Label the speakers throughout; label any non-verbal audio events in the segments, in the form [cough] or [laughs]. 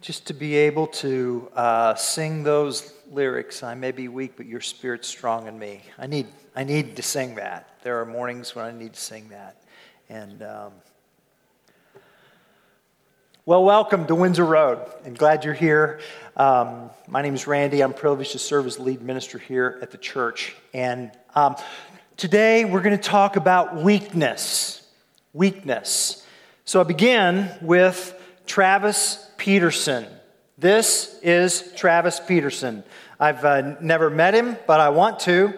Speaker 1: just to be able to uh, sing those lyrics. I may be weak, but your spirit's strong in me. I need, I need to sing that. There are mornings when I need to sing that. And um, well, welcome to Windsor Road, and glad you're here. Um, my name is Randy. I'm privileged to serve as lead minister here at the church. And um, today we're going to talk about weakness. Weakness. So I begin with Travis Peterson. This is Travis Peterson. I've uh, never met him, but I want to.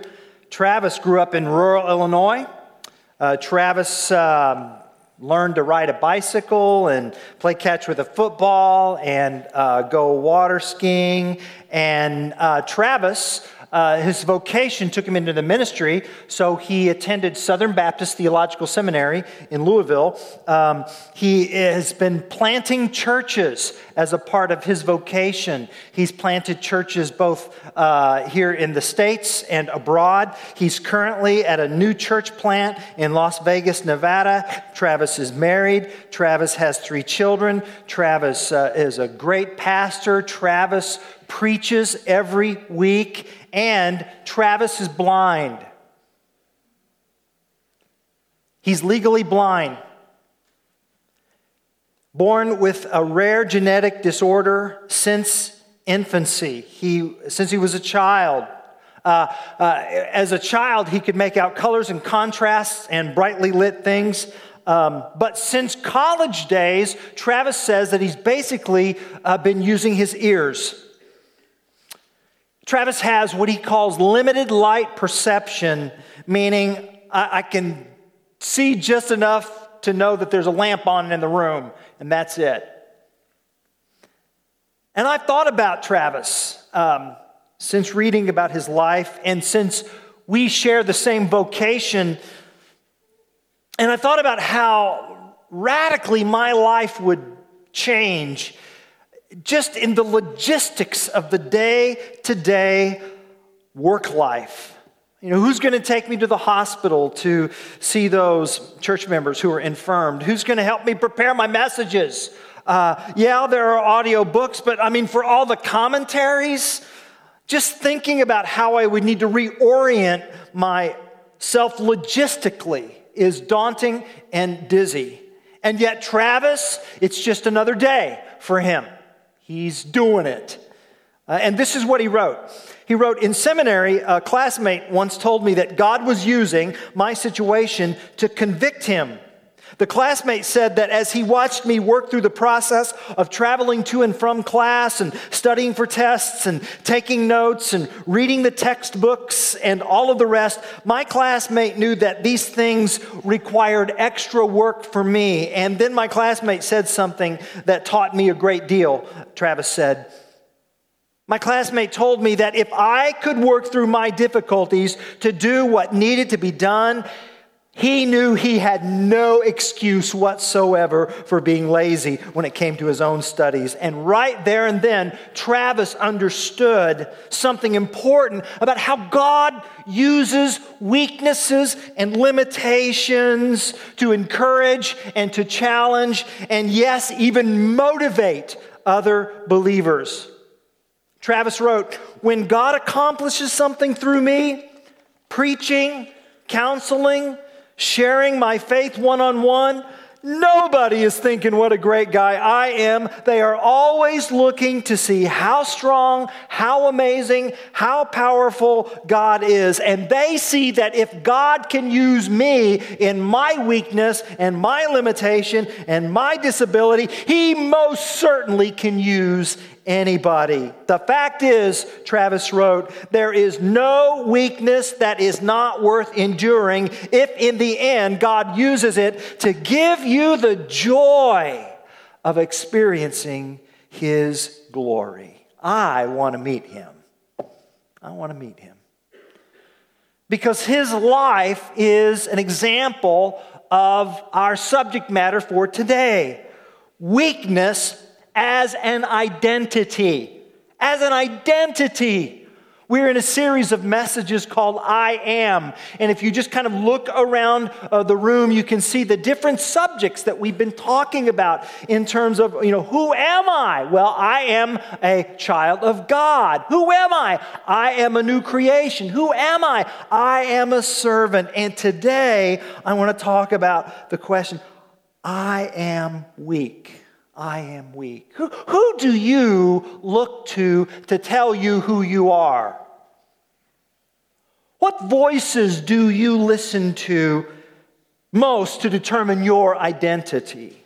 Speaker 1: Travis grew up in rural Illinois. Uh, Travis um, learned to ride a bicycle and play catch with a football and uh, go water skiing. And uh, Travis uh, his vocation took him into the ministry, so he attended Southern Baptist Theological Seminary in Louisville. Um, he has been planting churches as a part of his vocation. He's planted churches both uh, here in the States and abroad. He's currently at a new church plant in Las Vegas, Nevada. Travis is married. Travis has three children. Travis uh, is a great pastor. Travis preaches every week, and Travis is blind. He's legally blind. Born with a rare genetic disorder since infancy, he, since he was a child. Uh, uh, as a child, he could make out colors and contrasts and brightly lit things. Um, but since college days, Travis says that he's basically uh, been using his ears. Travis has what he calls limited light perception, meaning I, I can see just enough to know that there's a lamp on in the room, and that's it. And I've thought about Travis um, since reading about his life and since we share the same vocation. And I thought about how radically my life would change just in the logistics of the day to day work life. You know, who's going to take me to the hospital to see those church members who are infirmed? Who's going to help me prepare my messages? Uh, yeah, there are audio books, but I mean, for all the commentaries, just thinking about how I would need to reorient myself logistically is daunting and dizzy. And yet, Travis, it's just another day for him. He's doing it. Uh, and this is what he wrote. He wrote, In seminary, a classmate once told me that God was using my situation to convict him. The classmate said that as he watched me work through the process of traveling to and from class and studying for tests and taking notes and reading the textbooks and all of the rest, my classmate knew that these things required extra work for me. And then my classmate said something that taught me a great deal. Travis said, my classmate told me that if I could work through my difficulties to do what needed to be done, he knew he had no excuse whatsoever for being lazy when it came to his own studies. And right there and then, Travis understood something important about how God uses weaknesses and limitations to encourage and to challenge, and yes, even motivate other believers. Travis wrote, When God accomplishes something through me, preaching, counseling, sharing my faith one on one, nobody is thinking what a great guy I am. They are always looking to see how strong, how amazing, how powerful God is. And they see that if God can use me in my weakness and my limitation and my disability, He most certainly can use anybody. The fact is, Travis wrote, there is no weakness that is not worth enduring if in the end God uses it to give you the joy of experiencing His glory. I want to meet Him. I want to meet Him. Because His life is an example of our subject matter for today weakness as an identity. As an identity. We're in a series of messages called I Am. And if you just kind of look around uh, the room, you can see the different subjects that we've been talking about in terms of, you know, who am I? Well, I am a child of God. Who am I? I am a new creation. Who am I? I am a servant. And today, I want to talk about the question I am weak. I am weak. Who, who do you look to to tell you who you are? What voices do you listen to most to determine your identity,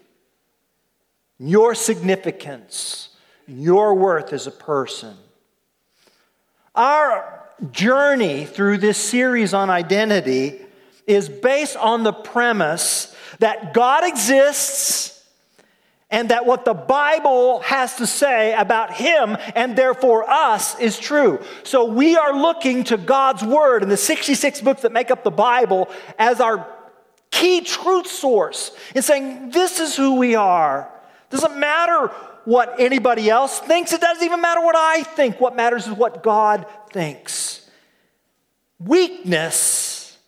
Speaker 1: your significance, your worth as a person? Our journey through this series on identity is based on the premise that God exists and that what the Bible has to say about him and therefore us is true. So we are looking to God's word and the 66 books that make up the Bible as our key truth source and saying, This is who we are. Doesn't matter what anybody else thinks, it doesn't even matter what I think. What matters is what God thinks. Weakness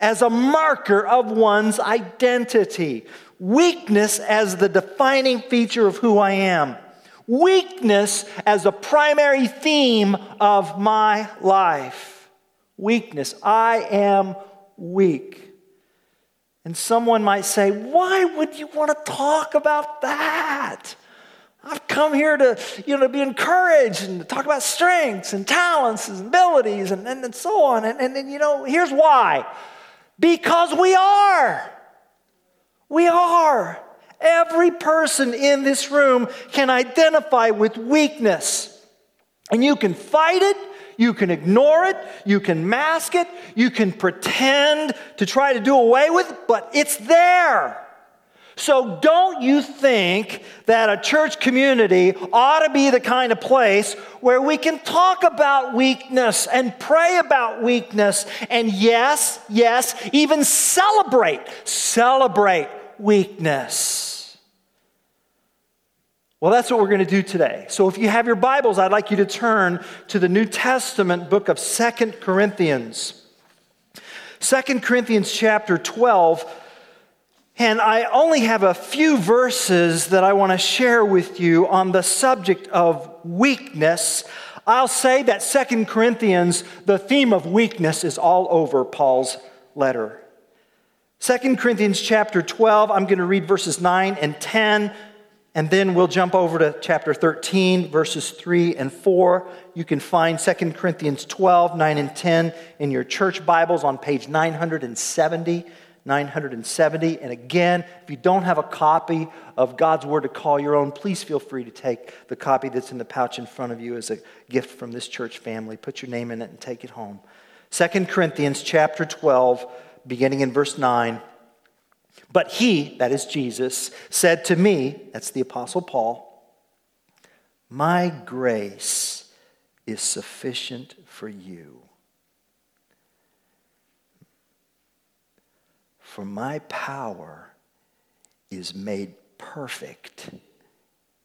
Speaker 1: as a marker of one's identity weakness as the defining feature of who I am, weakness as a primary theme of my life. Weakness. I am weak. And someone might say, Why would you want to talk about that? I've come here to, you know, to be encouraged and to talk about strengths and talents and abilities and, and, and so on. And, and, and, you know, here's why because we are. We are. Every person in this room can identify with weakness. And you can fight it, you can ignore it, you can mask it, you can pretend to try to do away with it, but it's there. So don't you think that a church community ought to be the kind of place where we can talk about weakness and pray about weakness and yes, yes, even celebrate, celebrate weakness. Well, that's what we're going to do today. So if you have your Bibles, I'd like you to turn to the New Testament book of Second Corinthians. Second Corinthians chapter 12. And I only have a few verses that I want to share with you on the subject of weakness. I'll say that Second Corinthians, the theme of weakness is all over Paul's letter. 2 Corinthians chapter 12, I'm going to read verses 9 and 10, and then we'll jump over to chapter 13, verses 3 and 4. You can find 2 Corinthians 12, 9 and 10 in your church Bibles on page 970. 970. And again, if you don't have a copy of God's Word to call your own, please feel free to take the copy that's in the pouch in front of you as a gift from this church family. Put your name in it and take it home. 2 Corinthians chapter 12 beginning in verse 9. But he, that is Jesus, said to me, that's the Apostle Paul, My grace is sufficient for you. For my power is made perfect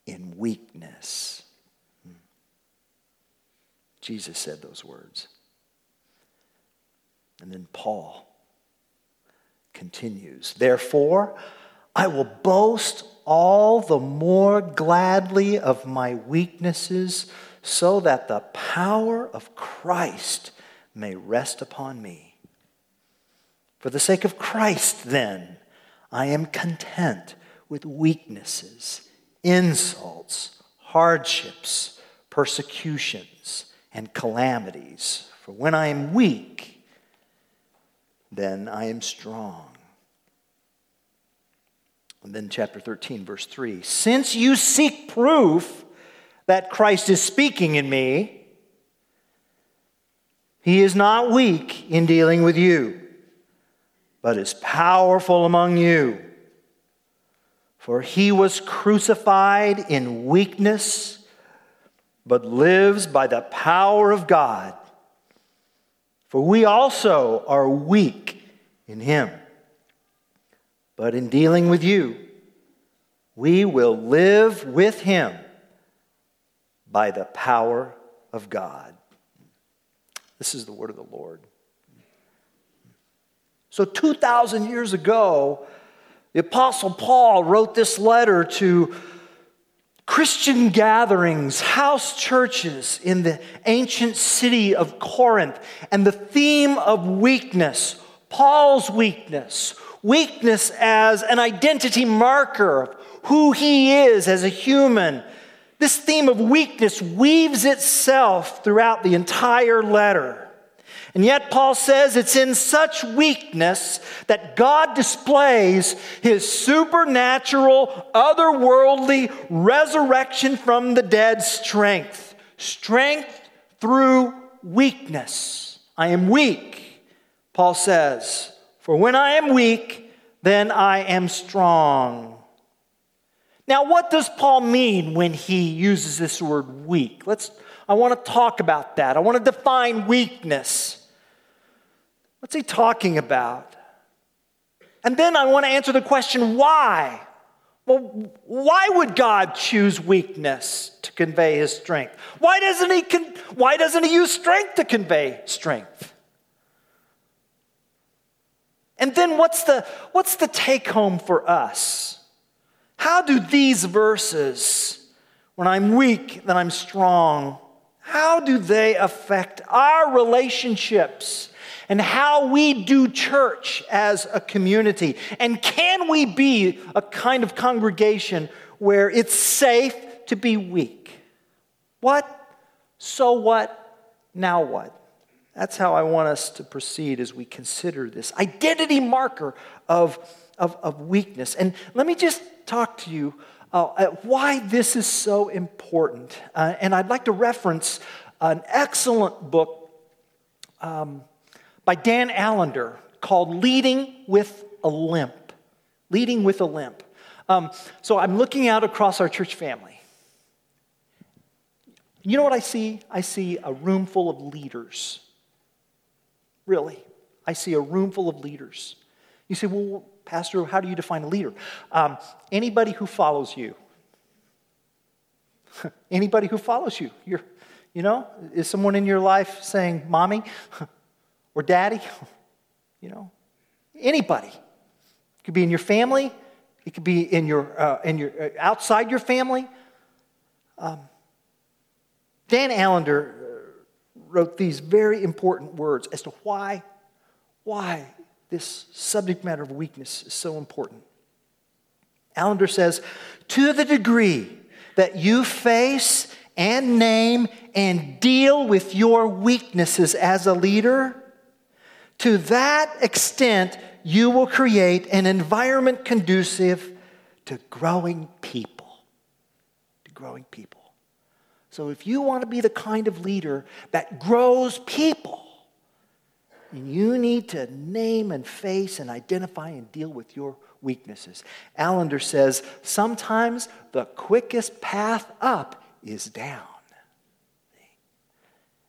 Speaker 1: in weakness. Hmm. Jesus said those words. And then Paul continues. Therefore, I will boast all the more gladly of my weaknesses, so that the power of Christ may rest upon me. For the sake of Christ, then, I am content with weaknesses, insults, hardships, persecutions, and calamities. For when I am weak, then I am strong. And then, chapter 13, verse 3 Since you seek proof that Christ is speaking in me, he is not weak in dealing with you, but is powerful among you. For he was crucified in weakness, but lives by the power of God. For we also are weak in him. But in dealing with you, we will live with him by the power of God. This is the word of the Lord. So, 2,000 years ago, the Apostle Paul wrote this letter to Christian gatherings, house churches in the ancient city of Corinth, and the theme of weakness, Paul's weakness, weakness as an identity marker of who he is as a human. This theme of weakness weaves itself throughout the entire letter. And yet, Paul says it's in such weakness that God displays his supernatural, otherworldly resurrection from the dead strength. Strength through weakness. I am weak, Paul says. For when I am weak, then I am strong. Now, what does Paul mean when he uses this word weak? Let's, I want to talk about that. I want to define weakness. What's he talking about? And then I want to answer the question why? Well, why would God choose weakness to convey his strength? Why doesn't he, con- why doesn't he use strength to convey strength? And then what's the, what's the take home for us? How do these verses, when I'm weak, then I'm strong, how do they affect our relationships and how we do church as a community. And can we be a kind of congregation where it's safe to be weak? What? So what? Now what? That's how I want us to proceed as we consider this identity marker of, of, of weakness. And let me just talk to you uh, why this is so important. Uh, and I'd like to reference an excellent book. Um, by Dan Allender called Leading with a Limp. Leading with a Limp. Um, so I'm looking out across our church family. You know what I see? I see a room full of leaders. Really. I see a room full of leaders. You say, well, Pastor, how do you define a leader? Um, anybody who follows you. [laughs] anybody who follows you. You're, you know, is someone in your life saying, Mommy, or daddy, [laughs] you know, anybody. It could be in your family, it could be in your, uh, in your uh, outside your family. Um, Dan Allender uh, wrote these very important words as to why, why this subject matter of weakness is so important. Allender says, to the degree that you face and name and deal with your weaknesses as a leader, to that extent, you will create an environment conducive to growing people. To growing people. So, if you want to be the kind of leader that grows people, you need to name and face and identify and deal with your weaknesses. Allender says sometimes the quickest path up is down.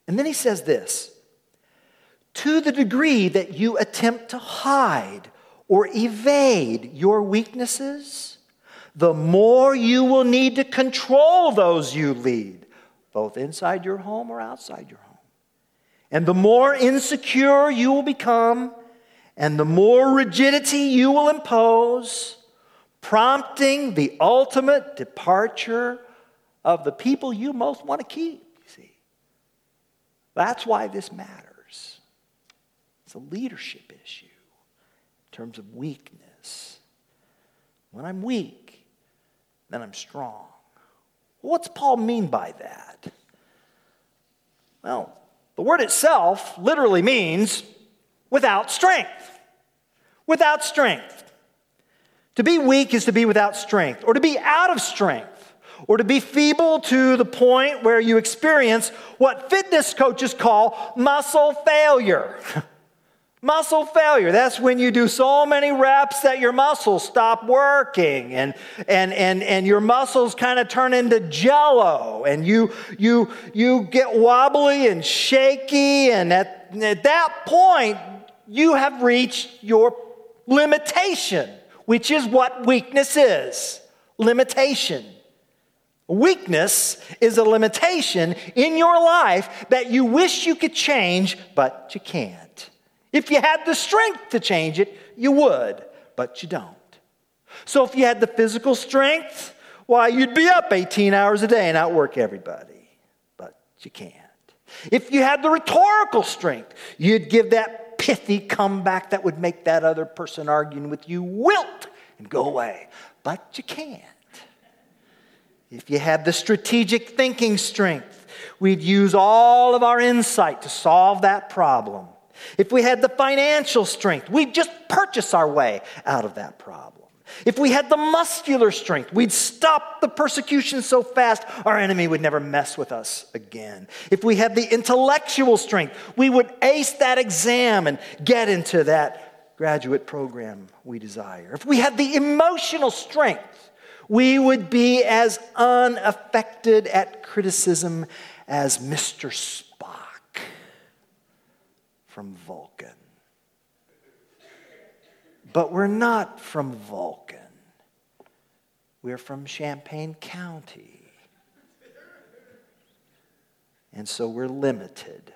Speaker 1: And then he says this to the degree that you attempt to hide or evade your weaknesses, the more you will need to control those you lead, both inside your home or outside your home. And the more insecure you will become, and the more rigidity you will impose, prompting the ultimate departure of the people you most want to keep. See, that's why this matters. A leadership issue in terms of weakness. When I'm weak, then I'm strong. What's Paul mean by that? Well, the word itself literally means without strength. Without strength. To be weak is to be without strength, or to be out of strength, or to be feeble to the point where you experience what fitness coaches call muscle failure. [laughs] Muscle failure, that's when you do so many reps that your muscles stop working and, and, and, and your muscles kind of turn into jello and you, you, you get wobbly and shaky. And at, at that point, you have reached your limitation, which is what weakness is limitation. Weakness is a limitation in your life that you wish you could change, but you can't. If you had the strength to change it, you would, but you don't. So if you had the physical strength, why, you'd be up 18 hours a day and outwork everybody, but you can't. If you had the rhetorical strength, you'd give that pithy comeback that would make that other person arguing with you wilt and go away, but you can't. If you had the strategic thinking strength, we'd use all of our insight to solve that problem. If we had the financial strength, we'd just purchase our way out of that problem. If we had the muscular strength, we'd stop the persecution so fast our enemy would never mess with us again. If we had the intellectual strength, we would ace that exam and get into that graduate program we desire. If we had the emotional strength, we would be as unaffected at criticism as Mr. From Vulcan. But we're not from Vulcan. We're from Champaign County. And so we're limited.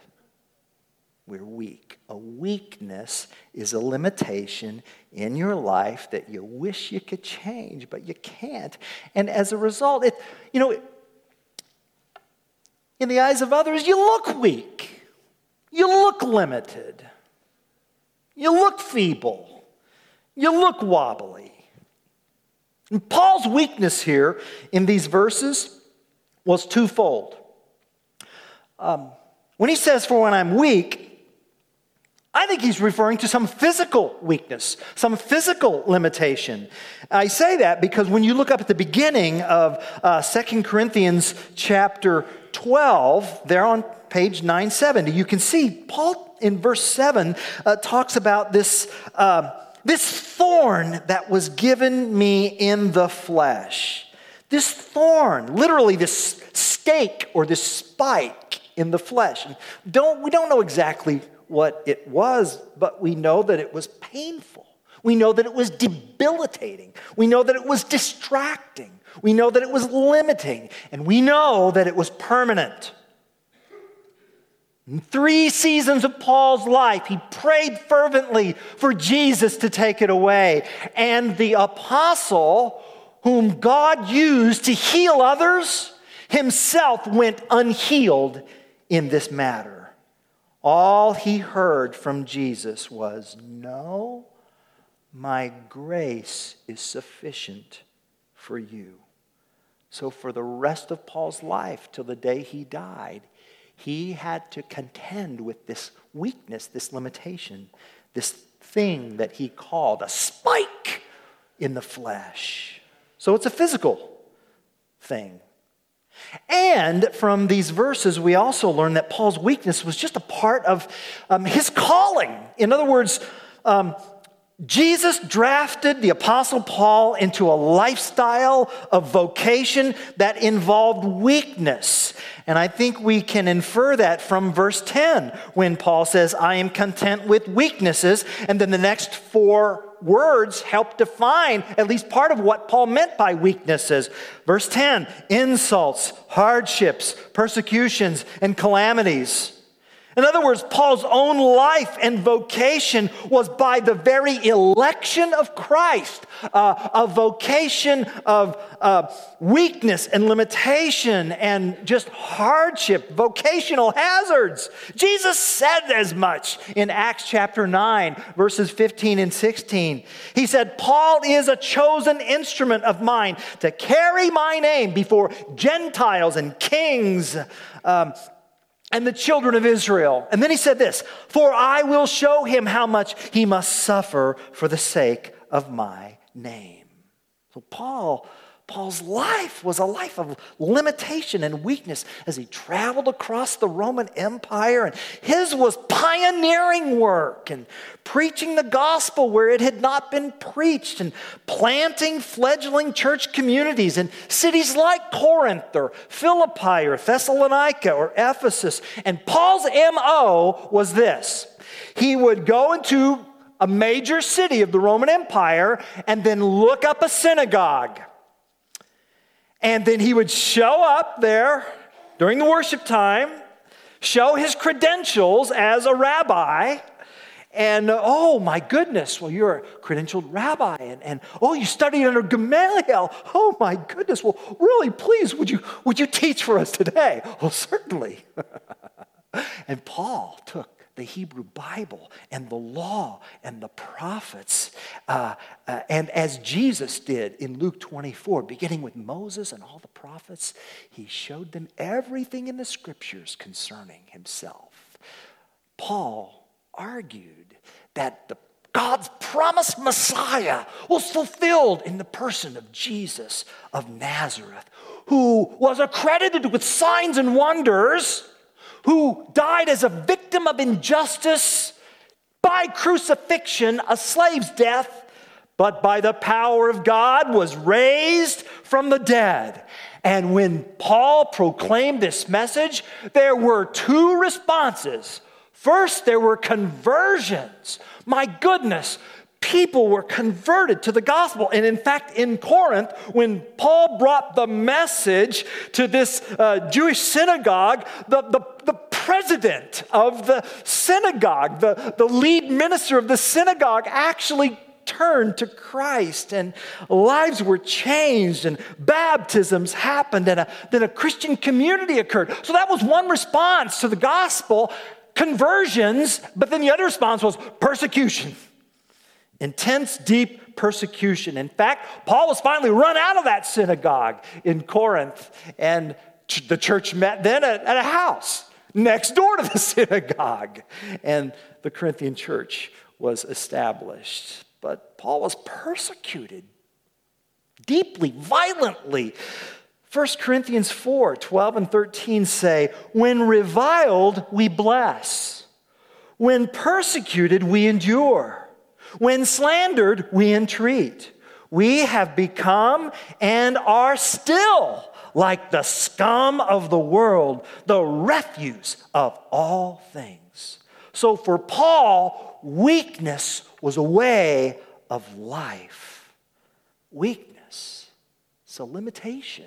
Speaker 1: We're weak. A weakness is a limitation in your life that you wish you could change, but you can't. And as a result, it, you know, in the eyes of others, you look weak. You look limited. You look feeble. You look wobbly. And Paul's weakness here in these verses was twofold. Um, when he says, For when I'm weak, I think he's referring to some physical weakness, some physical limitation. I say that because when you look up at the beginning of uh, 2 Corinthians chapter 12, there on page 970, you can see Paul in verse 7 uh, talks about this. Uh, this thorn that was given me in the flesh. This thorn, literally this stake or this spike in the flesh. And don't, we don't know exactly what it was, but we know that it was painful. We know that it was debilitating. We know that it was distracting. We know that it was limiting. And we know that it was permanent. In three seasons of Paul's life, he prayed fervently for Jesus to take it away. And the apostle, whom God used to heal others, himself went unhealed in this matter. All he heard from Jesus was, No, my grace is sufficient for you. So, for the rest of Paul's life, till the day he died, he had to contend with this weakness, this limitation, this thing that he called a spike in the flesh. So it's a physical thing. And from these verses, we also learn that Paul's weakness was just a part of um, his calling. In other words, um, Jesus drafted the Apostle Paul into a lifestyle of vocation that involved weakness. And I think we can infer that from verse 10 when Paul says, I am content with weaknesses. And then the next four words help define at least part of what Paul meant by weaknesses. Verse 10 insults, hardships, persecutions, and calamities. In other words, Paul's own life and vocation was by the very election of Christ, uh, a vocation of uh, weakness and limitation and just hardship, vocational hazards. Jesus said as much in Acts chapter 9, verses 15 and 16. He said, Paul is a chosen instrument of mine to carry my name before Gentiles and kings. Um, and the children of Israel. And then he said this For I will show him how much he must suffer for the sake of my name. So, Paul Paul's life was a life of limitation and weakness as he traveled across the Roman Empire. And his was pioneering work and preaching the gospel where it had not been preached and planting fledgling church communities in cities like Corinth or Philippi or Thessalonica or Ephesus. And Paul's MO was this he would go into a major city of the Roman Empire and then look up a synagogue And then he would show up there during the worship time, show his credentials as a rabbi, and oh my goodness, well, you're a credentialed rabbi, and, and oh, you studied under Gamaliel. Oh my goodness, well, really, please, would you, would you teach for us today? [laughs] Well, certainly. [laughs] and Paul took the Hebrew Bible and the law and the prophets. Uh, uh, and as Jesus did in Luke 24, beginning with Moses and all the prophets, he showed them everything in the scriptures concerning himself. Paul argued that the God's promised Messiah was fulfilled in the person of Jesus of Nazareth, who was accredited with signs and wonders, who died as a victim of injustice by crucifixion, a slave's death, but by the power of God was raised from the dead. And when Paul proclaimed this message, there were two responses First, there were conversions. My goodness, people were converted to the gospel. And in fact, in Corinth, when Paul brought the message to this uh, Jewish synagogue, the, the, the president of the synagogue, the, the lead minister of the synagogue, actually turned to Christ and lives were changed and baptisms happened and a, then a Christian community occurred. So that was one response to the gospel conversions, but then the other response was persecution. Intense, deep persecution. In fact, Paul was finally run out of that synagogue in Corinth, and the church met then at, a house next door to the [laughs] synagogue, and the Corinthian church was established. But Paul was persecuted deeply, violently 1 Corinthians 4 12 and 13 say, When reviled, we bless. When persecuted, we endure. When slandered, we entreat. We have become and are still like the scum of the world, the refuse of all things. So for Paul, weakness was a way of life. Weakness, it's a limitation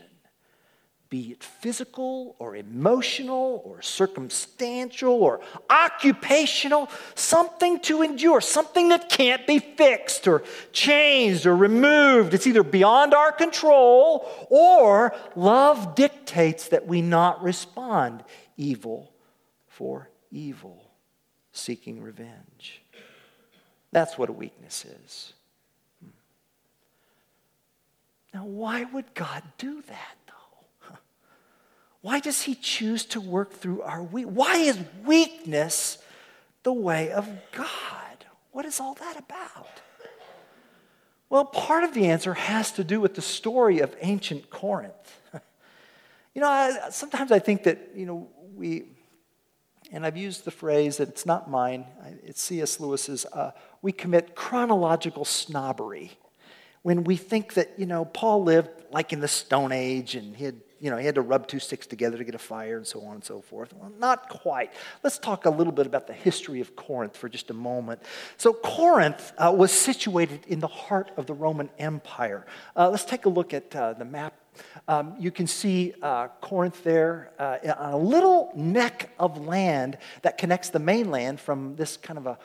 Speaker 1: be it physical or emotional or circumstantial or occupational, something to endure, something that can't be fixed or changed or removed. It's either beyond our control or love dictates that we not respond evil for evil, seeking revenge. That's what a weakness is. Hmm. Now, why would God do that? Why does he choose to work through our weak? Why is weakness the way of God? What is all that about? Well, part of the answer has to do with the story of ancient Corinth. [laughs] you know, I, sometimes I think that, you know, we, and I've used the phrase that it's not mine, it's C.S. Lewis's, uh, we commit chronological snobbery when we think that, you know, Paul lived like in the Stone Age and he had you know, he had to rub two sticks together to get a fire and so on and so forth. Well, not quite. Let's talk a little bit about the history of Corinth for just a moment. So, Corinth uh, was situated in the heart of the Roman Empire. Uh, let's take a look at uh, the map. Um, you can see uh, Corinth there uh, on a little neck of land that connects the mainland from this kind of a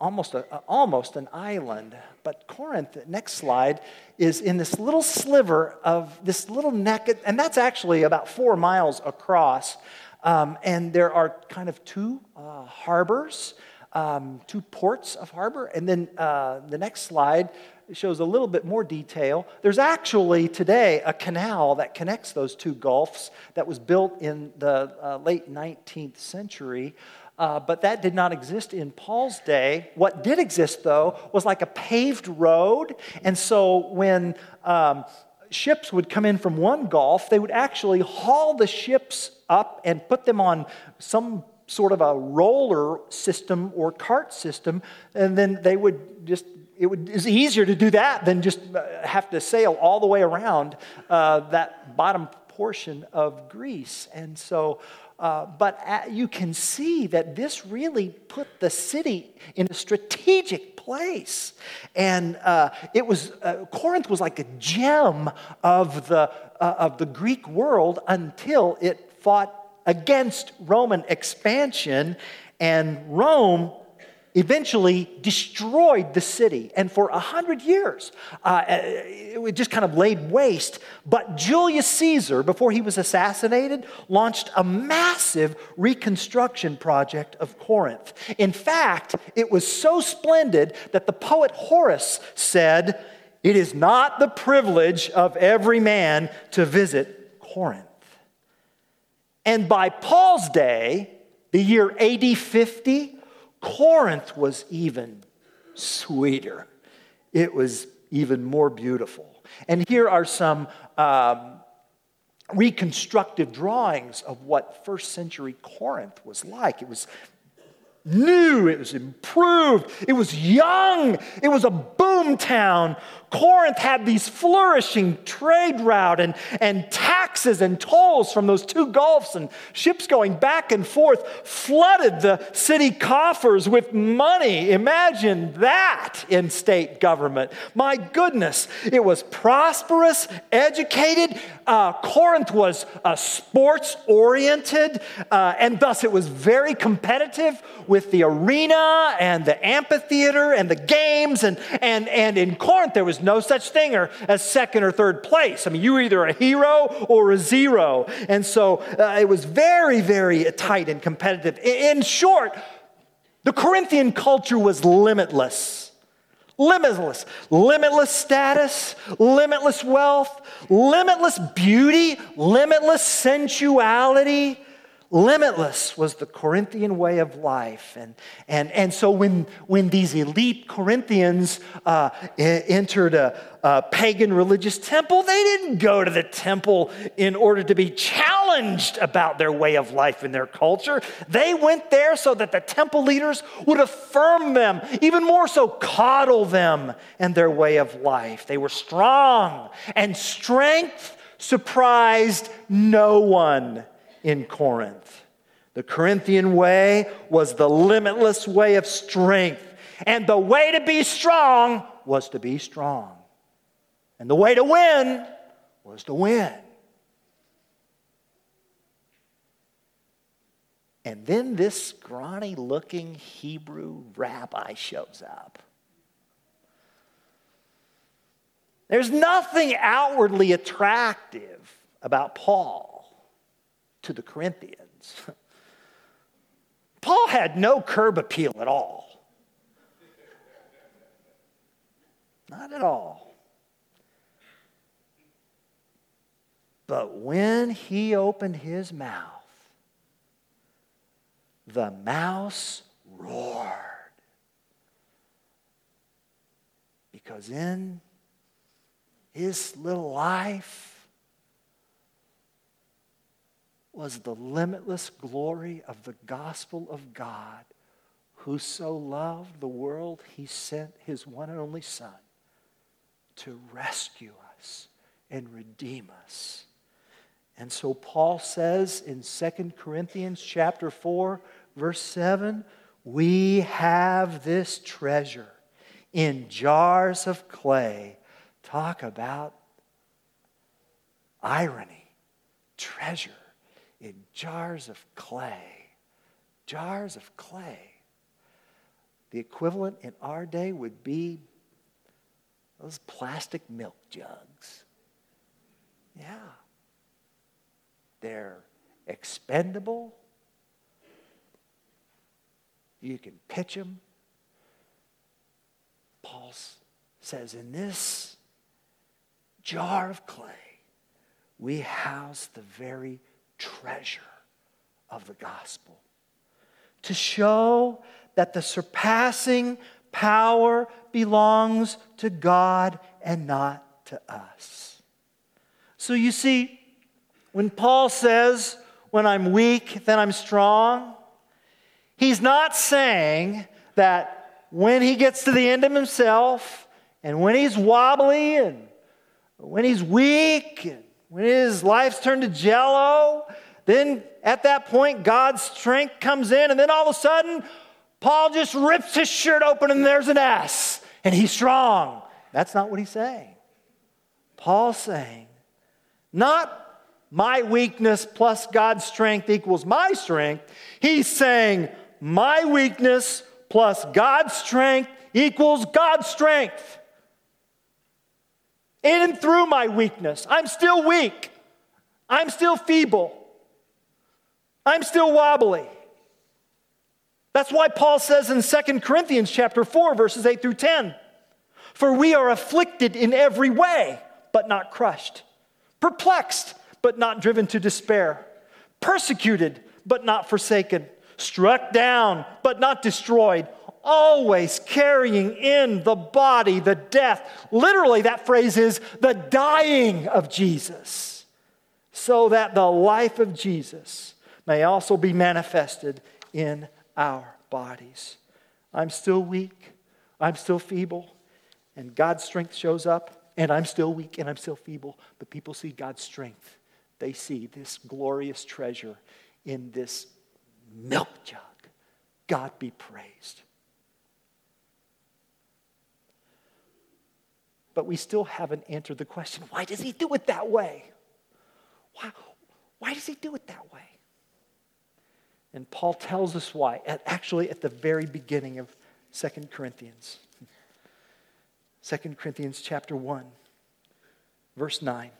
Speaker 1: almost, a, almost an island. But Corinth, next slide, is in this little sliver of this little neck, and that's actually about four miles across. Um, and there are kind of two uh, harbors, um, two ports of harbor. And then uh, the next slide shows a little bit more detail. There's actually today a canal that connects those two gulfs that was built in the uh, late 19th century. Uh, but that did not exist in Paul's day. What did exist, though, was like a paved road. And so when um, ships would come in from one gulf, they would actually haul the ships up and put them on some sort of a roller system or cart system, and then they would just it would, it's easier to do that than just uh, have to sail all the way around uh, that bottom portion of Greece. And so uh, but you can see that this really put the city in a strategic place. And uh, it was, uh, Corinth was like a gem of the, uh, of the Greek world until it fought against Roman expansion. And Rome eventually destroyed the city. And for a hundred years, uh, it just kind of laid waste. But Julius Caesar, before he was assassinated, launched a massive reconstruction project of Corinth. In fact, it was so splendid that the poet Horace said, It is not the privilege of every man to visit Corinth. And by Paul's day, the year AD 50, Corinth was even sweeter. It was even more beautiful. And here are some um, reconstructive drawings of what first century Corinth was like. It was new, it was improved, it was young, it was a boom town. Corinth had these flourishing trade route and, and taxes and tolls from those two gulfs and ships going back and forth flooded the city coffers with money. Imagine that in state government. My goodness, it was prosperous, educated. Uh, Corinth was uh, sports oriented, uh, and thus it was very competitive with the arena and the amphitheater and the games. And, and, and in Corinth, there was no such thing as second or third place. I mean, you were either a hero or a zero. And so uh, it was very, very tight and competitive. In short, the Corinthian culture was limitless. Limitless, limitless status, limitless wealth, limitless beauty, limitless sensuality, Limitless was the Corinthian way of life. And, and, and so when, when these elite Corinthians uh, entered a, a pagan religious temple, they didn't go to the temple in order to be challenged about their way of life and their culture. They went there so that the temple leaders would affirm them, even more so, coddle them and their way of life. They were strong, and strength surprised no one in Corinth. The Corinthian way was the limitless way of strength. And the way to be strong was to be strong. And the way to win was to win. And then this scrawny looking Hebrew rabbi shows up. There's nothing outwardly attractive about Paul to the Corinthians. [laughs] Paul had no curb appeal at all. Not at all. But when he opened his mouth, the mouse roared. Because in his little life, was the limitless glory of the gospel of God, who so loved the world, he sent his one and only Son to rescue us and redeem us. And so Paul says in 2 Corinthians chapter 4 verse 7, we have this treasure in jars of clay. Talk about irony, treasure in jars of clay. Jars of clay. The equivalent in our day would be those plastic milk jugs. Yeah. They're expendable. You can pitch them. Paul says, in this jar of clay, we house the very treasure of the gospel. To show that the surpassing power belongs to God and not to us. So you see, when Paul says, when I'm weak, then I'm strong, he's not saying that when he gets to the end of himself and when he's wobbly and when he's weak and when his life's turned to jello, then at that point, God's strength comes in, and then all of a sudden, Paul just rips his shirt open and there's an S, and he's strong. That's not what he's saying. Paul's saying, not my weakness plus God's strength equals my strength. He's saying, my weakness plus God's strength equals God's strength. In and through my weakness, I'm still weak. I'm still feeble. I'm still wobbly. That's why Paul says in 2 Corinthians chapter 4 verses 8 through 10, "For we are afflicted in every way, but not crushed, perplexed, but not driven to despair, persecuted, but not forsaken, struck down, but not destroyed, always carrying in the body the death. Literally, that phrase is the dying of Jesus, so that the life of Jesus may also be manifested in our bodies. I'm still weak, I'm still feeble, and God's strength shows up, and I'm still weak and I'm still feeble, but people see God's strength. They see this glorious treasure in this milk jug. God be praised. But we still haven't answered the question why does he do it that way? Why, why does he do it that way? And Paul tells us why, at, actually at the very beginning of 2 Corinthians. 2 Corinthians chapter 1, verse 9.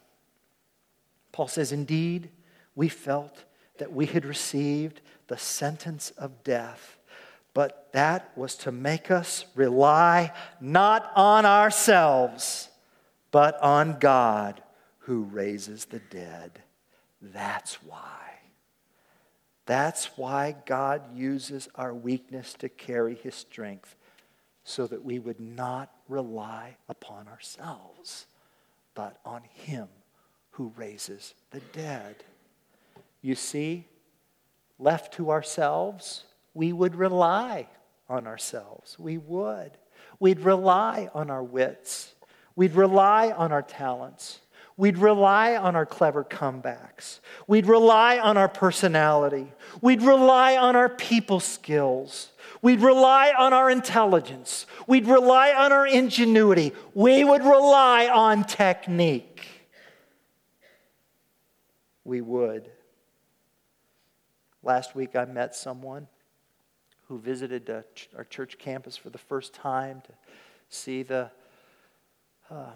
Speaker 1: Paul says, Indeed, we felt that we had received the sentence of death, but that was to make us rely not on ourselves, but on God who raises the dead. That's why. That's why God uses our weakness to carry his strength, so that we would not rely upon ourselves, but on him who raises the dead. You see, left to ourselves, we would rely on ourselves. We would. We'd rely on our wits. We'd rely on our talents. We'd rely on our clever comebacks. We'd rely on our personality. We'd rely on our people skills. We'd rely on our intelligence. We'd rely on our ingenuity. We would rely on technique. We would. Last week, I met someone who visited uh, our church campus for the first time to see the uh,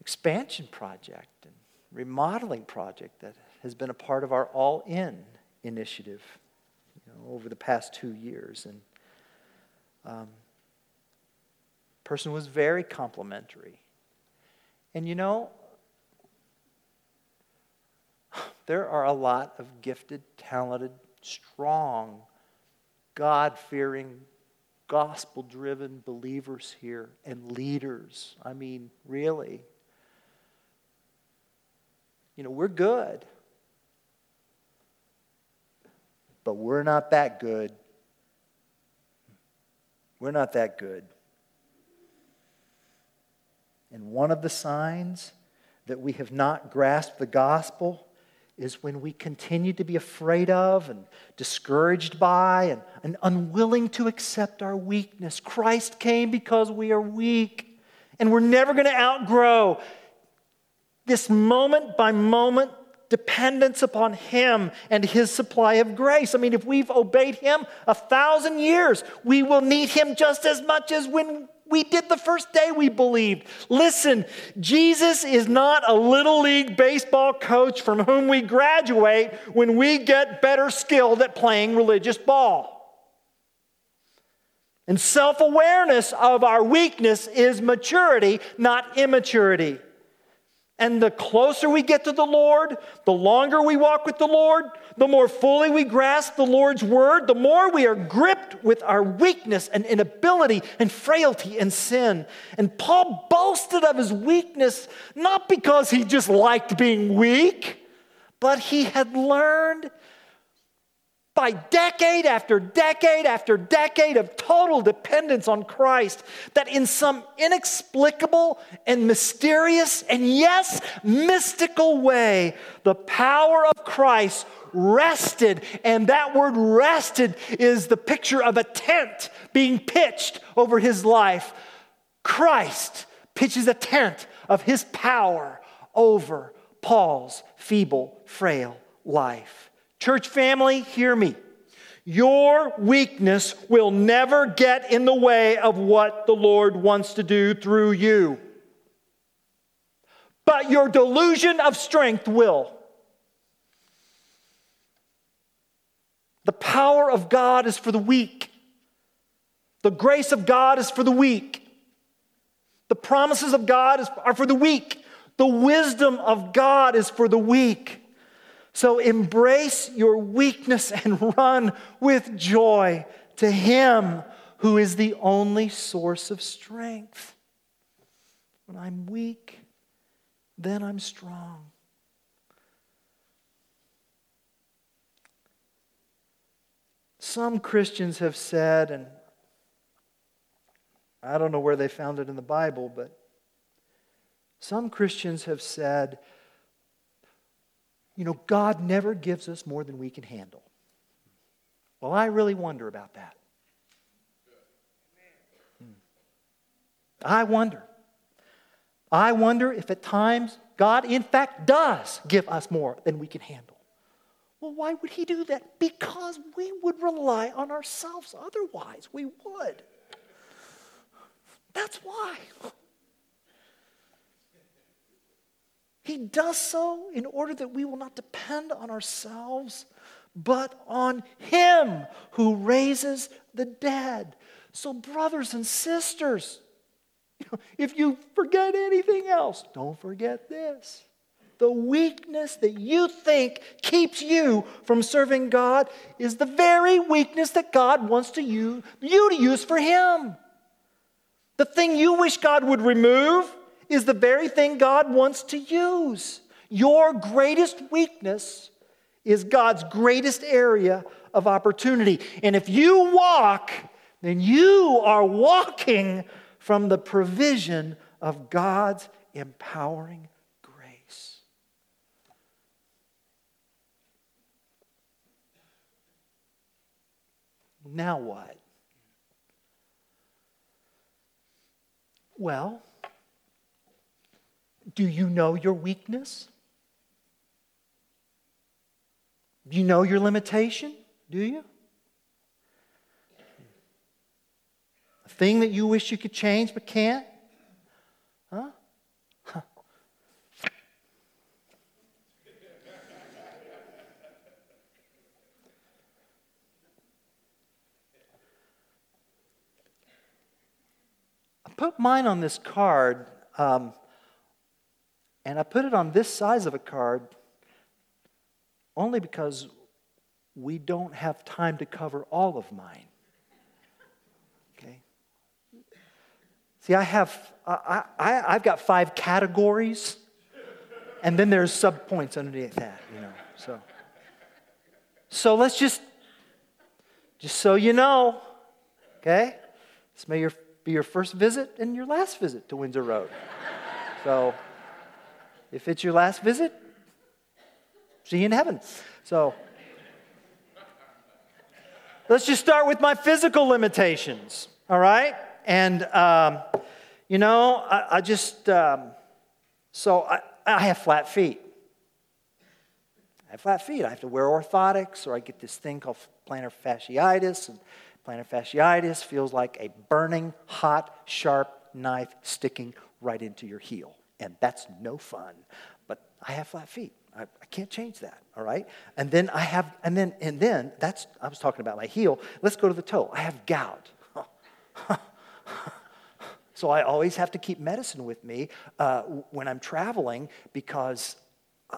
Speaker 1: expansion project and remodeling project that has been a part of our All In initiative you know, over the past two years. And um, person was very complimentary. And you know, there are a lot of gifted, talented, strong, God fearing, gospel driven believers here and leaders. I mean, really. You know, we're good, but we're not that good. We're not that good. And one of the signs that we have not grasped the gospel is when we continue to be afraid of and discouraged by and, and unwilling to accept our weakness. Christ came because we are weak, and we're never going to outgrow this moment by moment dependence upon Him and His supply of grace. I mean, if we've obeyed Him a thousand years, we will need Him just as much as when we did the first day we believed. Listen, Jesus is not a little league baseball coach from whom we graduate when we get better skilled at playing religious ball. And self awareness of our weakness is maturity, not immaturity. And the closer we get to the Lord, the longer we walk with the Lord, the more fully we grasp the Lord's word, the more we are gripped with our weakness and inability and frailty and sin. And Paul boasted of his weakness not because he just liked being weak, but he had learned by decade after decade after decade of total dependence on Christ that in some inexplicable and mysterious and yes, mystical way, the power of Christ rested. And that word rested is the picture of a tent being pitched over his life. Christ pitches a tent of his power over Paul's feeble, frail life. Church family, hear me. Your weakness will never get in the way of what the Lord wants to do through you. But your delusion of strength will. The power of God is for the weak. The grace of God is for the weak. The promises of God is, are for the weak. The wisdom of God is for the weak. So embrace your weakness and run with joy to Him who is the only source of strength. When I'm weak, then I'm strong. Some Christians have said, and I don't know where they found it in the Bible, but some Christians have said, you know, God never gives us more than we can handle. Well, I really wonder about that. Hmm. I wonder. I wonder if at times God, in fact, does give us more than we can handle. Well, why would He do that? Because we would rely on ourselves otherwise. We would. That's why. He does so in order that we will not depend on ourselves, but on Him who raises the dead. So, brothers and sisters, [laughs] if you forget anything else, don't forget this. The weakness that you think keeps you from serving God is the very weakness that God wants to use, you to use for Him. The thing you wish God would remove is the very thing God wants to use. Your greatest weakness is God's greatest area of opportunity. And if you walk, then you are walking from the provision of God's empowering grace. Now what? Well, do you know your weakness? Do you know your limitation? Do you? A thing that you wish you could change but can't? Huh? I put mine on this card. Um, and I put it on this size of a card only because we don't have time to cover all of mine. Okay? See, I have, I, I, I've got five categories, and then there's subpoints underneath that, you know. So, so let's just, just so you know, okay? This may your, be your first visit and your last visit to Windsor Road. So, if it's your last visit, see you in heaven. So let's just start with my physical limitations, all right? And, um, you know, I, I just, um, so I, I have flat feet. I have flat feet. I have to wear orthotics, or I get this thing called plantar fasciitis. And plantar fasciitis feels like a burning, hot, sharp knife sticking right into your heel and that's no fun. But I have flat feet. I, I, can't change that, all right? And then I have, and then, and then, that's, I was talking about my heel. Let's go to the toe. I have gout. [laughs] so I always have to keep medicine with me uh, when I'm traveling because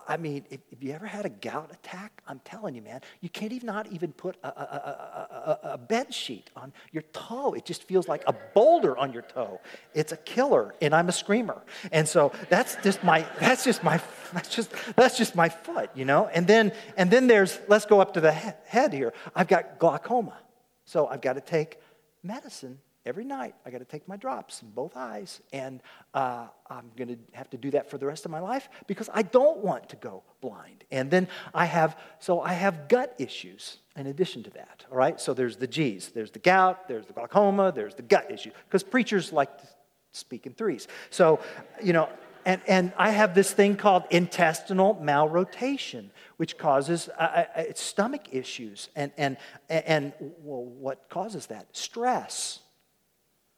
Speaker 1: I mean, if, if, you ever had a gout attack, I'm telling you, man, you can't even not even put a, a, a, a, bed sheet on your toe. It just feels like a boulder on your toe. It's a killer, and I'm a screamer. And so that's just my that's just my that's just that's just my foot, you know. And then and then there's let's go up to the head here. I've got glaucoma, so I've got to take medicine every night I got to take my drops in both eyes, and uh, I'm going to have to do that for the rest of my life because I don't want to go blind. And then I have, so I have gut issues in addition to that, all right? So there's the G's. There's the gout, there's the glaucoma, there's the gut issue, because preachers like to speak in threes. So, you know, and, and I have this thing called intestinal malrotation, which causes uh, uh, stomach issues. And, and, and well, what causes that? Stress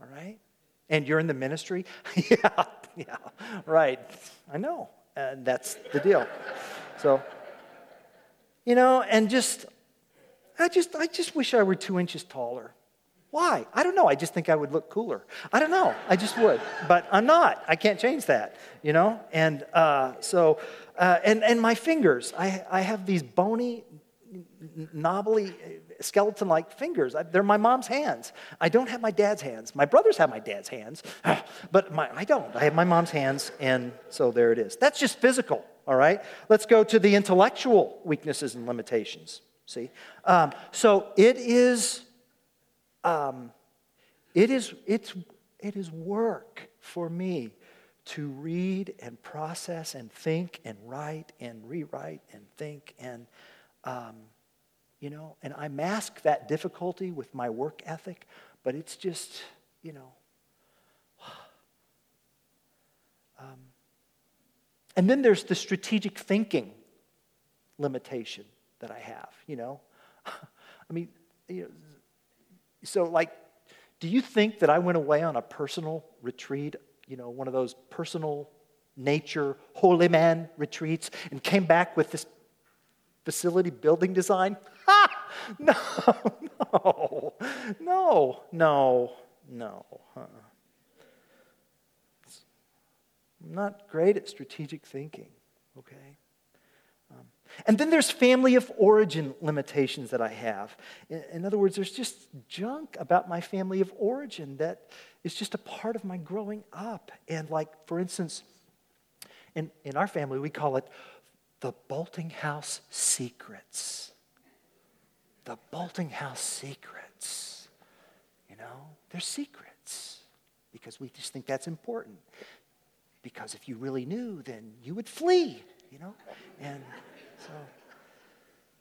Speaker 1: all right? And you're in the ministry? [laughs] yeah, yeah, right. I know. And that's the deal. So, you know, and just, I just, I just wish I were two inches taller. Why? I don't know. I just think I would look cooler. I don't know. I just would. But I'm not. I can't change that, you know? And uh, so, uh, and, and my fingers, I, I have these bony, knobbly skeleton like fingers. They're my mom's hands. I don't have my dad's hands. My brothers have my dad's hands, [sighs] but my, I don't. I have my mom's hands, and so there it is. That's just physical, all right? Let's go to the intellectual weaknesses and limitations. See? Um, so it is, um, it is, it's, it is work for me to read and process and think and write and rewrite and think and um, you know, and I mask that difficulty with my work ethic, but it's just, you know. [sighs] Um, and then there's the strategic thinking limitation that I have, you know. [laughs] I mean, you know, so like, do you think that I went away on a personal retreat, you know, one of those personal nature holy man retreats and came back with this facility building design? [laughs] Ha! No, no, no, no, no. Uh-uh. I'm not great at strategic thinking, okay? Um, and then there's family of origin limitations that I have. In, in, other words, there's just junk about my family of origin that is just a part of my growing up. And, like, for instance, in, in our family, we call it the Bolting House secrets. The Bolting House secrets. You know, they're secrets because we just think that's important. Because if you really knew, then you would flee, you know? And so,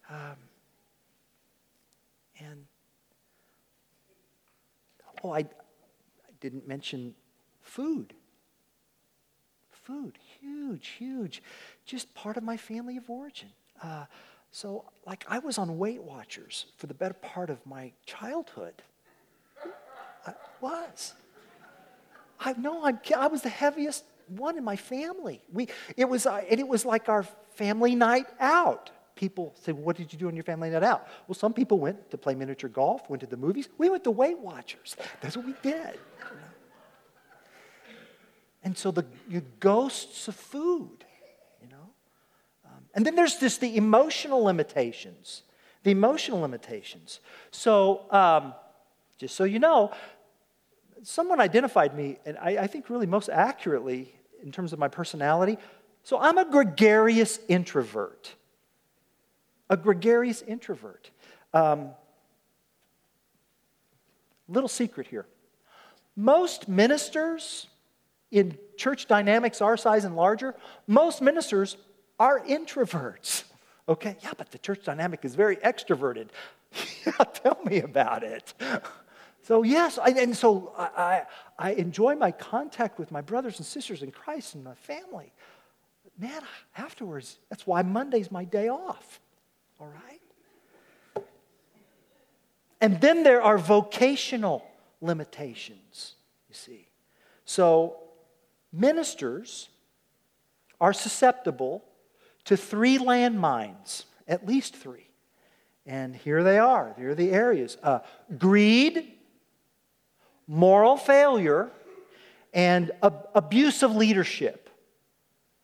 Speaker 1: um, and, oh, I, I didn't mention food. Food, huge, huge just part of my family of origin. Uh, so, like, I was on Weight Watchers for the better part of my childhood. I was. I know I, I was the heaviest one in my family. We, it was, uh, and it was like our family night out. People say, well, "What did you do on your family night out?" Well, some people went to play miniature golf, went to the movies. We went to Weight Watchers. That's what we did. And so the, ghosts of food you know. Um, and then there's just the emotional limitations. The emotional limitations. So, um, just so you know, someone identified me, and I, I think really most accurately in terms of my personality. So, I'm a gregarious introvert. A gregarious introvert. Um, little secret here. Most ministers in church dynamics our size and larger, most ministers are introverts. Okay, yeah, but the church dynamic is very extroverted. [laughs] yeah, tell me about it. So, yes, I, and so I, I, enjoy my contact with my brothers and sisters in Christ and my family. Man, afterwards, that's why Monday's my day off. All right? And then there are vocational limitations, you see. So, ministers are susceptible to three landmines, at least three. And here they are. Here are the areas uh, greed, moral failure, and ab- abuse of leadership.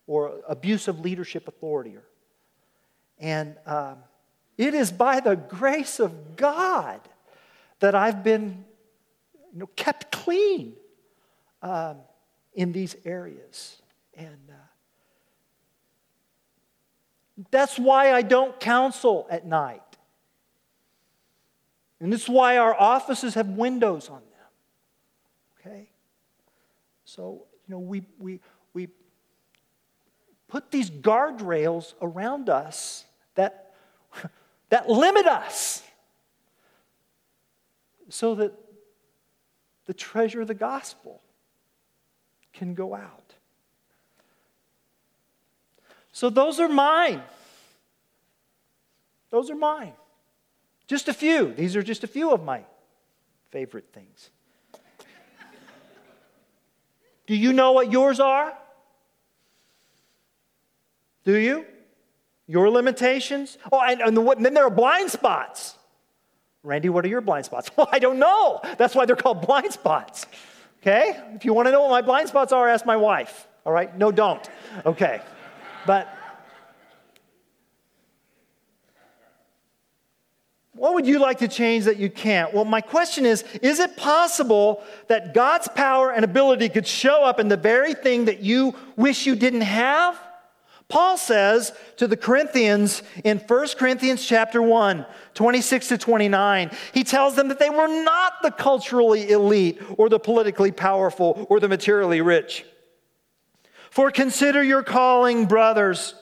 Speaker 1: or abuse of leadership authority. And um, it is by the grace of God that I've been you know, kept clean um, in these areas. And uh, that's why I don't counsel at night. And this is why our offices have windows on them. Okay? So, you know, we, we, we put these guardrails around us that, [laughs] that limit us so that the treasure of the gospel can go out. So those are mine. Those are mine. Just a few. These are just a few of my favorite things. Do you know what yours are? Do you? Your limitations? Oh, and, and, the, and then there are blind spots. Randy, what are your blind spots? [laughs] Well, I don't know. That's why they're called blind spots. Okay? If you want to know what my blind spots are, ask my wife. All right? No, don't. Okay. But What would you like to change that you can't? Well, my question is Is it possible that God's power and ability could show up in the very thing that you wish you didn't have? Paul says to the Corinthians in 1 Corinthians chapter 1, 26 to 29, he tells them that they were not the culturally elite or the politically powerful or the materially rich. For consider your calling, brothers.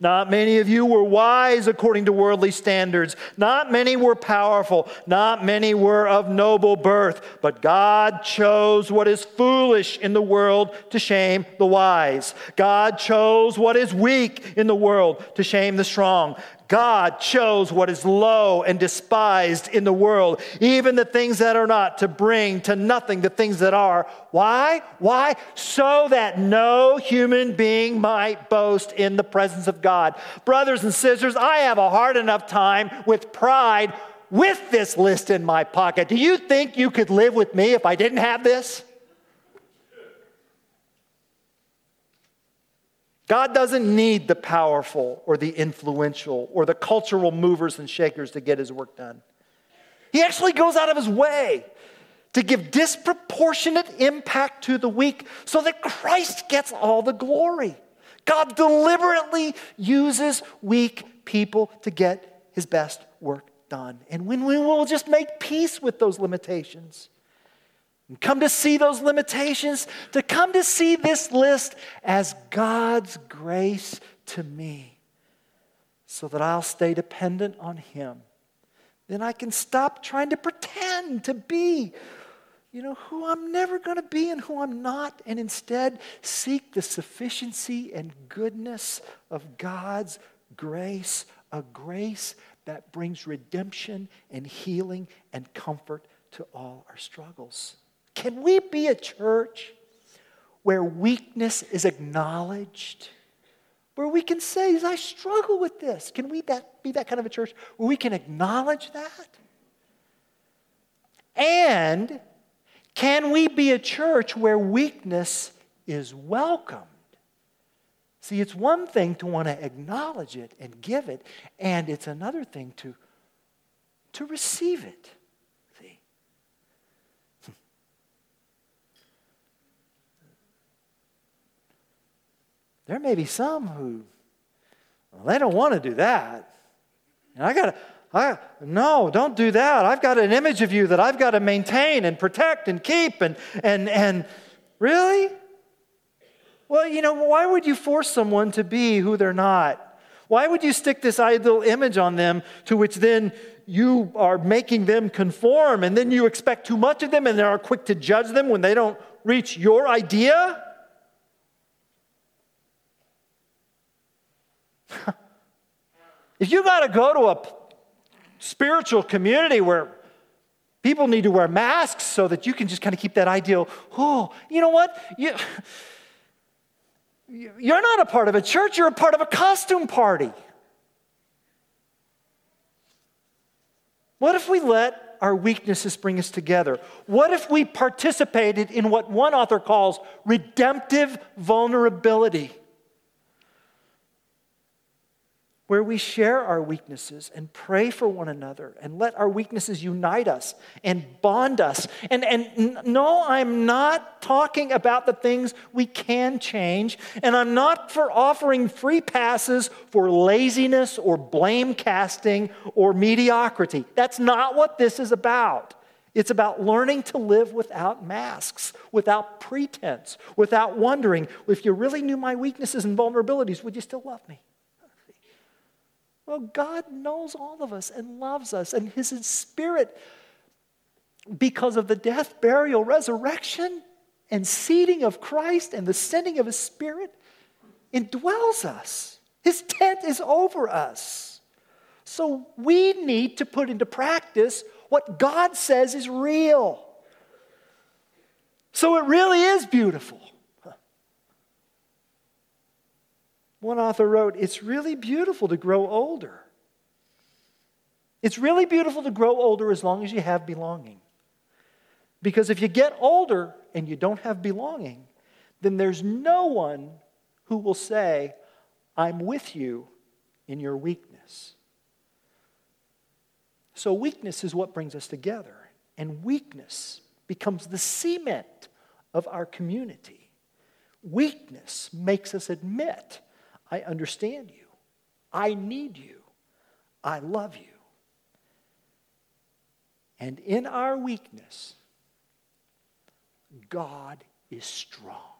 Speaker 1: Not many of you were wise according to worldly standards. Not many were powerful. Not many were of noble birth. But God chose what is foolish in the world to shame the wise. God chose what is weak in the world to shame the strong. God chose what is low and despised in the world, even the things that are not, to bring to nothing the things that are. Why? Why? So that no human being might boast in the presence of God. Brothers and sisters, I have a hard enough time with pride with this list in my pocket. Do you think you could live with me if I didn't have this? God doesn't need the powerful or the influential or the cultural movers and shakers to get his work done. He actually goes out of his way to give disproportionate impact to the weak so that Christ gets all the glory. God deliberately uses weak people to get his best work done. And when we will just make peace with those limitations, and come to see those limitations, to come to see this list as God's grace to me, so that I'll stay dependent on Him. Then I can stop trying to pretend to be, you know, who I'm never going to be and who I'm not, and instead seek the sufficiency and goodness of God's grace, a grace that brings redemption and healing and comfort to all our struggles. Can we be a church where weakness is acknowledged? Where we can say, I struggle with this. Can we that, be that kind of a church where we can acknowledge that? And can we be a church where weakness is welcomed? See, it's one thing to want to acknowledge it and give it, and it's another thing to, to receive it. There may be some who well, they don't want to do that. And I got to, I, no, don't do that. I've got an image of you that I've got to maintain and protect and keep. And, and, and really? Well, you know, why would you force someone to be who they're not? Why would you stick this idol image on them to which then you are making them conform and then you expect too much of them and they are quick to judge them when they don't reach your idea? [laughs] if you got to go to a spiritual community where people need to wear masks so that you can just kind of keep that ideal, oh, you know what? You, you're not a part of a church, you're a part of a costume party. What if we let our weaknesses bring us together? What if we participated in what one author calls redemptive vulnerability? Where we share our weaknesses and pray for one another and let our weaknesses unite us and bond us. And, and no, I'm not talking about the things we can change, and I'm not for offering free passes for laziness or blame casting or mediocrity. That's not what this is about. It's about learning to live without masks, without pretense, without wondering if you really knew my weaknesses and vulnerabilities, would you still love me? Well, God knows all of us and loves us, and His Spirit, because of the death, burial, resurrection, and seating of Christ and the sending of His Spirit, indwells us. His tent is over us. So we need to put into practice what God says is real. So it really is beautiful. One author wrote, It's really beautiful to grow older. It's really beautiful to grow older as long as you have belonging. Because if you get older and you don't have belonging, then there's no one who will say, I'm with you in your weakness. So, weakness is what brings us together, and weakness becomes the cement of our community. Weakness makes us admit I understand you. I need you. I love you. And in our weakness, God is strong.